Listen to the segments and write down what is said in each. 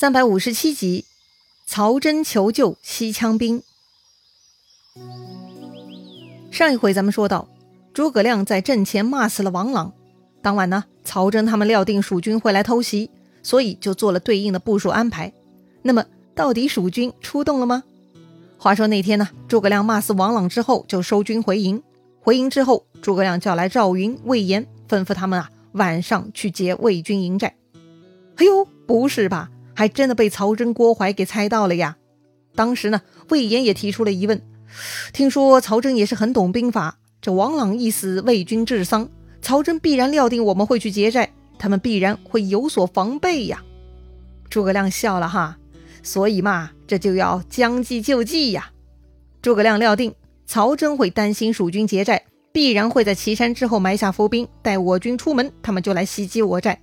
三百五十七集，曹真求救西羌兵。上一回咱们说到，诸葛亮在阵前骂死了王朗。当晚呢，曹真他们料定蜀军会来偷袭，所以就做了对应的部署安排。那么，到底蜀军出动了吗？话说那天呢，诸葛亮骂死王朗之后，就收军回营。回营之后，诸葛亮叫来赵云、魏延，吩咐他们啊，晚上去劫魏军营寨。哎呦，不是吧？还真的被曹真、郭淮给猜到了呀！当时呢，魏延也提出了疑问。听说曹真也是很懂兵法，这王朗一死，魏军治丧，曹真必然料定我们会去劫寨，他们必然会有所防备呀。诸葛亮笑了哈，所以嘛，这就要将计就计呀。诸葛亮料定曹真会担心蜀军劫寨，必然会在岐山之后埋下伏兵，待我军出门，他们就来袭击我寨，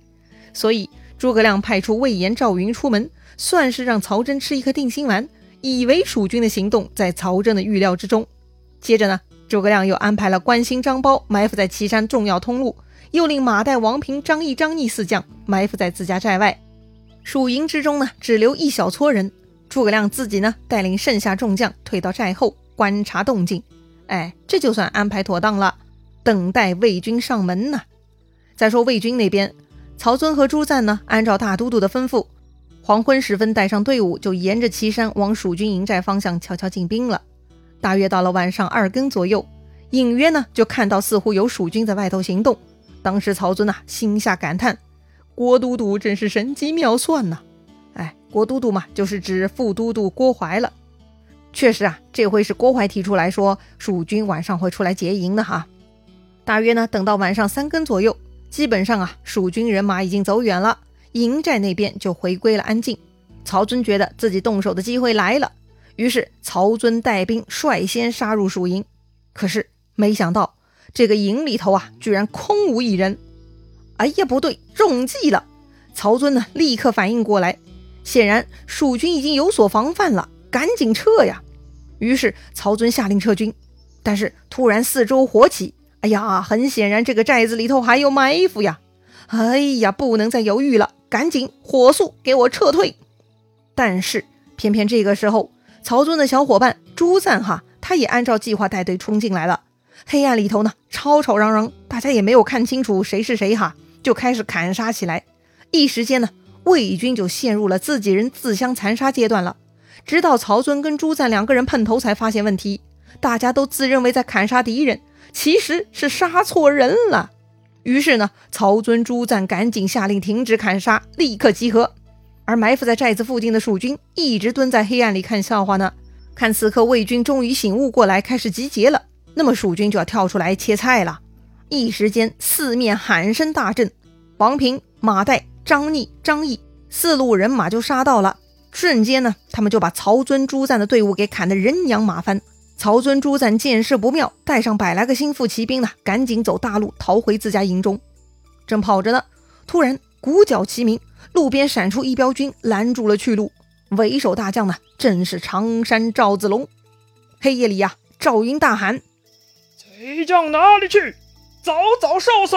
所以。诸葛亮派出魏延、赵云出门，算是让曹真吃一颗定心丸，以为蜀军的行动在曹真的预料之中。接着呢，诸葛亮又安排了关兴、张苞埋伏在岐山重要通路，又令马岱、王平、张翼、张逆四将埋伏在自家寨外。蜀营之中呢，只留一小撮人。诸葛亮自己呢，带领剩下众将退到寨后观察动静。哎，这就算安排妥当了，等待魏军上门呢。再说魏军那边。曹遵和朱赞呢，按照大都督的吩咐，黄昏时分带上队伍，就沿着岐山往蜀军营寨方向悄悄进兵了。大约到了晚上二更左右，隐约呢就看到似乎有蜀军在外头行动。当时曹遵呐心下感叹：郭都督真是神机妙算呐！哎，郭都督嘛，就是指副都督郭淮了。确实啊，这回是郭淮提出来说蜀军晚上会出来劫营的哈。大约呢等到晚上三更左右。基本上啊，蜀军人马已经走远了，营寨那边就回归了安静。曹遵觉得自己动手的机会来了，于是曹遵带兵率先杀入蜀营。可是没想到，这个营里头啊，居然空无一人。哎呀，不对，中计了！曹遵呢，立刻反应过来，显然蜀军已经有所防范了，赶紧撤呀！于是曹遵下令撤军，但是突然四周火起。哎呀，很显然这个寨子里头还有埋伏呀！哎呀，不能再犹豫了，赶紧火速给我撤退！但是偏偏这个时候，曹遵的小伙伴朱赞哈，他也按照计划带队冲进来了。黑暗里头呢，吵吵嚷嚷，大家也没有看清楚谁是谁哈，就开始砍杀起来。一时间呢，魏军就陷入了自己人自相残杀阶段了。直到曹遵跟朱赞两个人碰头，才发现问题，大家都自认为在砍杀敌人。其实是杀错人了，于是呢，曹遵、朱赞赶紧下令停止砍杀，立刻集合。而埋伏在寨子附近的蜀军一直蹲在黑暗里看笑话呢。看此刻魏军终于醒悟过来，开始集结了，那么蜀军就要跳出来切菜了。一时间，四面喊声大震，王平、马岱、张逆、张翼四路人马就杀到了，瞬间呢，他们就把曹遵、朱赞的队伍给砍得人仰马翻。曹遵、朱赞见势不妙，带上百来个心腹骑兵呢，赶紧走大路逃回自家营中。正跑着呢，突然鼓角齐鸣，路边闪出一彪军，拦住了去路。为首大将呢，正是常山赵子龙。黑夜里呀，赵云大喊：“贼将哪里去？早早受死！”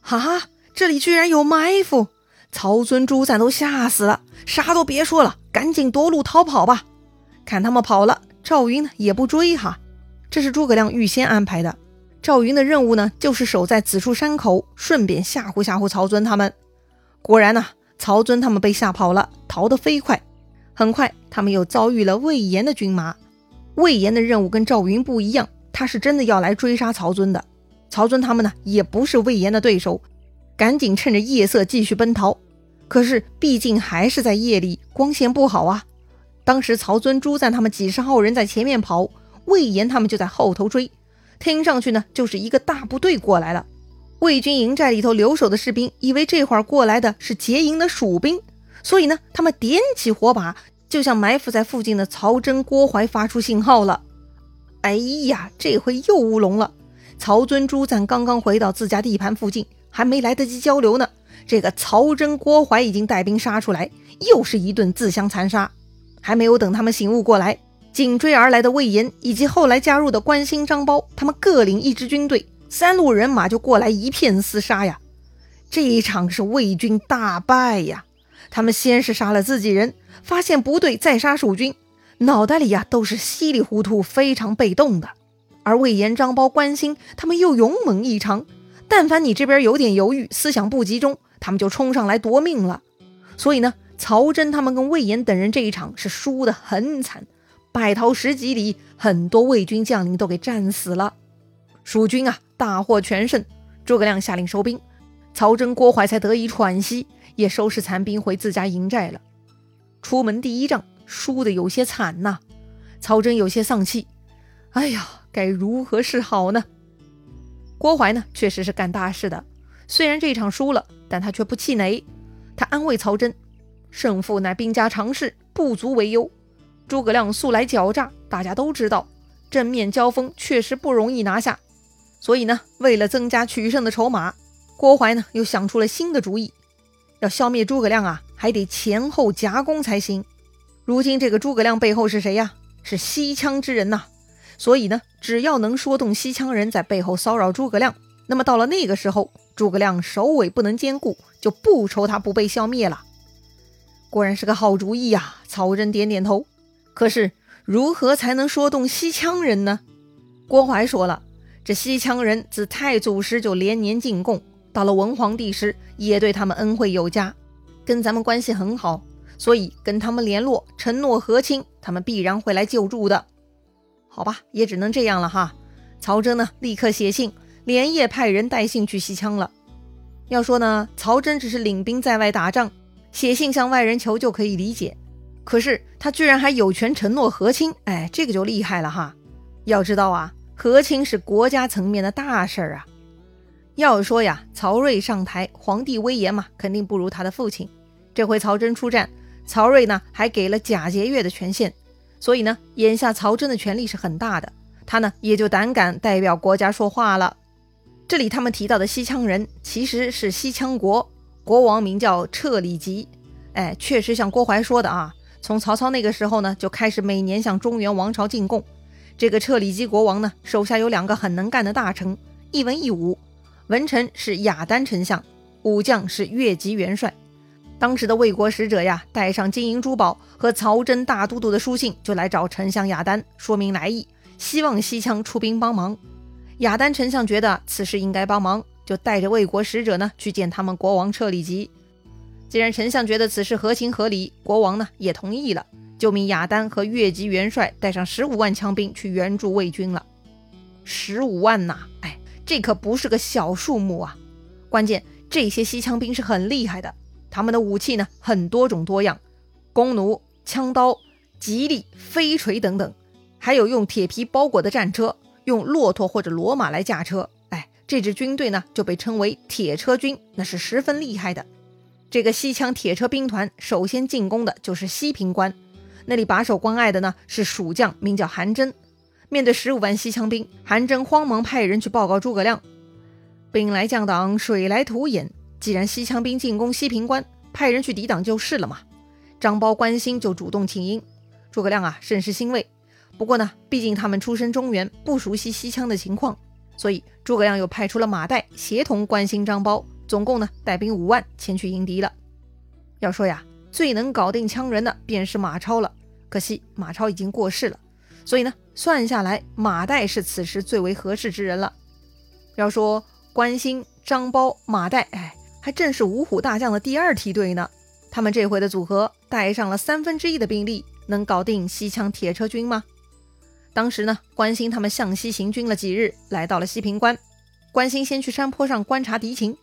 哈，这里居然有埋伏！曹遵、朱赞都吓死了，啥都别说了，赶紧夺路逃跑吧。看他们跑了，赵云呢也不追哈，这是诸葛亮预先安排的。赵云的任务呢，就是守在此处山口，顺便吓唬吓唬曹遵他们。果然呢，曹遵他们被吓跑了，逃得飞快。很快，他们又遭遇了魏延的军马。魏延的任务跟赵云不一样，他是真的要来追杀曹遵的。曹遵他们呢，也不是魏延的对手，赶紧趁着夜色继续奔逃。可是毕竟还是在夜里，光线不好啊。当时曹遵、朱赞他们几十号人在前面跑，魏延他们就在后头追，听上去呢就是一个大部队过来了。魏军营寨里头留守的士兵以为这会儿过来的是劫营的蜀兵，所以呢他们点起火把，就向埋伏在附近的曹真、郭淮发出信号了。哎呀，这回又乌龙了！曹遵、朱赞刚刚回到自家地盘附近，还没来得及交流呢，这个曹真、郭淮已经带兵杀出来，又是一顿自相残杀。还没有等他们醒悟过来，紧追而来的魏延以及后来加入的关兴、张苞，他们各领一支军队，三路人马就过来一片厮杀呀！这一场是魏军大败呀！他们先是杀了自己人，发现不对再杀蜀军，脑袋里呀都是稀里糊涂，非常被动的。而魏延、张苞、关兴他们又勇猛异常，但凡你这边有点犹豫，思想不集中，他们就冲上来夺命了。所以呢，曹真他们跟魏延等人这一场是输得很惨，百逃十几里，很多魏军将领都给战死了。蜀军啊大获全胜，诸葛亮下令收兵，曹真、郭淮才得以喘息，也收拾残兵回自家营寨了。出门第一仗输得有些惨呐，曹真有些丧气，哎呀。该如何是好呢？郭淮呢，确实是干大事的。虽然这一场输了，但他却不气馁。他安慰曹真：“胜负乃兵家常事，不足为忧。诸葛亮素来狡诈，大家都知道，正面交锋确实不容易拿下。所以呢，为了增加取胜的筹码，郭淮呢又想出了新的主意：要消灭诸葛亮啊，还得前后夹攻才行。如今这个诸葛亮背后是谁呀？是西羌之人呐。”所以呢，只要能说动西羌人在背后骚扰诸葛亮，那么到了那个时候，诸葛亮首尾不能兼顾，就不愁他不被消灭了。果然是个好主意呀！曹真点点头。可是如何才能说动西羌人呢？郭淮说了，这西羌人自太祖时就连年进贡，到了文皇帝时也对他们恩惠有加，跟咱们关系很好，所以跟他们联络，承诺和亲，他们必然会来救助的。好吧，也只能这样了哈。曹真呢，立刻写信，连夜派人带信去西羌了。要说呢，曹真只是领兵在外打仗，写信向外人求救可以理解。可是他居然还有权承诺和亲，哎，这个就厉害了哈。要知道啊，和亲是国家层面的大事儿啊。要说呀，曹睿上台，皇帝威严嘛，肯定不如他的父亲。这回曹真出战，曹睿呢还给了贾节钺的权限。所以呢，眼下曹真的权力是很大的，他呢也就胆敢代表国家说话了。这里他们提到的西羌人，其实是西羌国国王，名叫彻里吉。哎，确实像郭淮说的啊，从曹操那个时候呢，就开始每年向中原王朝进贡。这个彻里吉国王呢，手下有两个很能干的大臣，一文一武。文臣是雅丹丞相，武将是越级元帅。当时的魏国使者呀，带上金银珠宝和曹真大都督的书信，就来找丞相雅丹，说明来意，希望西羌出兵帮忙。雅丹丞相觉得此事应该帮忙，就带着魏国使者呢去见他们国王彻里吉。既然丞相觉得此事合情合理，国王呢也同意了，就命亚丹和越级元帅带上十五万枪兵去援助魏军了。十五万呐，哎，这可不是个小数目啊！关键这些西羌兵是很厉害的。他们的武器呢，很多种多样，弓弩、枪刀、戟利、飞锤等等，还有用铁皮包裹的战车，用骆驼或者骡马来驾车。这支军队呢就被称为铁车军，那是十分厉害的。这个西羌铁车兵团首先进攻的就是西平关，那里把守关隘的呢是蜀将，名叫韩真。面对十五万西羌兵，韩真慌忙派人去报告诸葛亮：“兵来将挡，水来土掩。”既然西羌兵进攻西平关，派人去抵挡就是了嘛。张苞、关兴就主动请缨，诸葛亮啊甚是欣慰。不过呢，毕竟他们出身中原，不熟悉西羌的情况，所以诸葛亮又派出了马岱协同关兴、张苞，总共呢带兵五万前去迎敌了。要说呀，最能搞定羌人的便是马超了。可惜马超已经过世了，所以呢，算下来马岱是此时最为合适之人了。要说关兴、张苞、马岱，哎。还正是五虎大将的第二梯队呢。他们这回的组合带上了三分之一的兵力，能搞定西羌铁车军吗？当时呢，关兴他们向西行军了几日，来到了西平关。关兴先去山坡上观察敌情，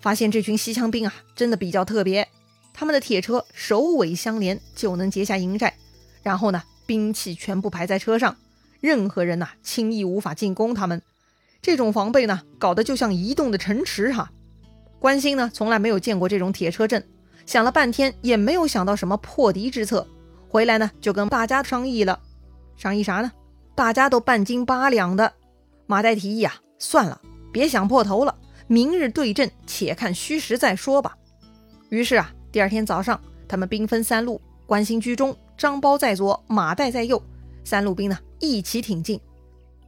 发现这群西羌兵啊，真的比较特别。他们的铁车首尾相连，就能截下营寨。然后呢，兵器全部排在车上，任何人呐，轻易无法进攻他们。这种防备呢，搞得就像移动的城池哈。关兴呢，从来没有见过这种铁车阵，想了半天也没有想到什么破敌之策。回来呢，就跟大家商议了。商议啥呢？大家都半斤八两的。马岱提议啊，算了，别想破头了，明日对阵，且看虚实再说吧。于是啊，第二天早上，他们兵分三路，关兴居中，张苞在左，马岱在右，三路兵呢一起挺进。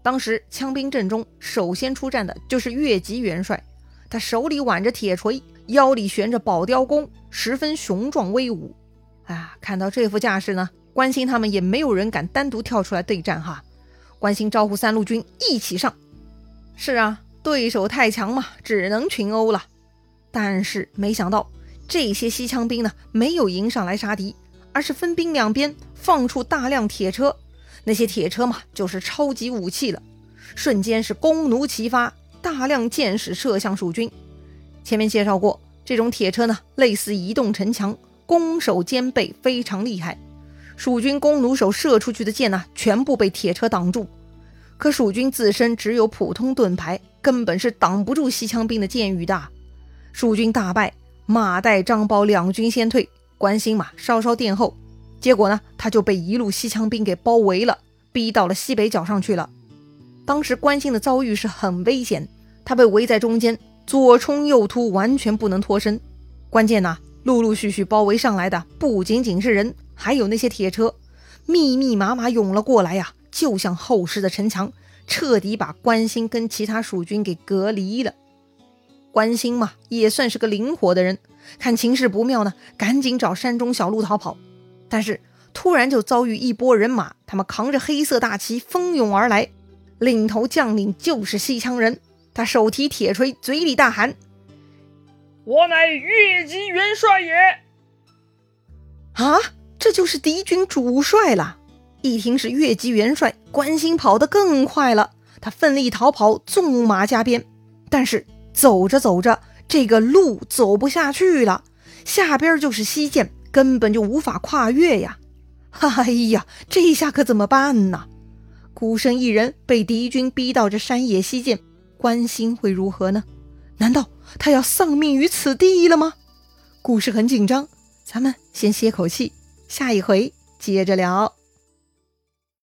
当时枪兵阵中首先出战的就是越级元帅。他手里挽着铁锤，腰里悬着宝雕弓，十分雄壮威武。啊，看到这副架势呢，关心他们也没有人敢单独跳出来对战哈。关心招呼三路军一起上。是啊，对手太强嘛，只能群殴了。但是没想到，这些西羌兵呢，没有迎上来杀敌，而是分兵两边放出大量铁车。那些铁车嘛，就是超级武器了，瞬间是弓弩齐发，大量箭矢射向蜀军。前面介绍过，这种铁车呢，类似移动城墙，攻守兼备，非常厉害。蜀军弓弩手射出去的箭呢，全部被铁车挡住。可蜀军自身只有普通盾牌，根本是挡不住西羌兵的箭雨的。蜀军大败，马岱、张苞两军先退，关兴嘛稍稍殿后。结果呢，他就被一路西羌兵给包围了，逼到了西北角上去了。当时关兴的遭遇是很危险，他被围在中间，左冲右突，完全不能脱身。关键呢，陆陆续续包围上来的不仅仅是人，还有那些铁车，密密麻麻涌了过来呀，就像厚实的城墙，彻底把关兴跟其他蜀军给隔离了。关兴嘛，也算是个灵活的人，看情势不妙呢，赶紧找山中小路逃跑。但是突然就遭遇一波人马，他们扛着黑色大旗蜂拥而来，领头将领就是西羌人，他手提铁锤，嘴里大喊：“我乃越级元帅也！”啊，这就是敌军主帅了！一听是越级元帅，关兴跑得更快了，他奋力逃跑，纵马加鞭，但是走着走着，这个路走不下去了，下边就是西涧。根本就无法跨越呀！哎呀，这下可怎么办呢？孤身一人被敌军逼到这山野西涧，关心会如何呢？难道他要丧命于此地了吗？故事很紧张，咱们先歇口气，下一回接着聊。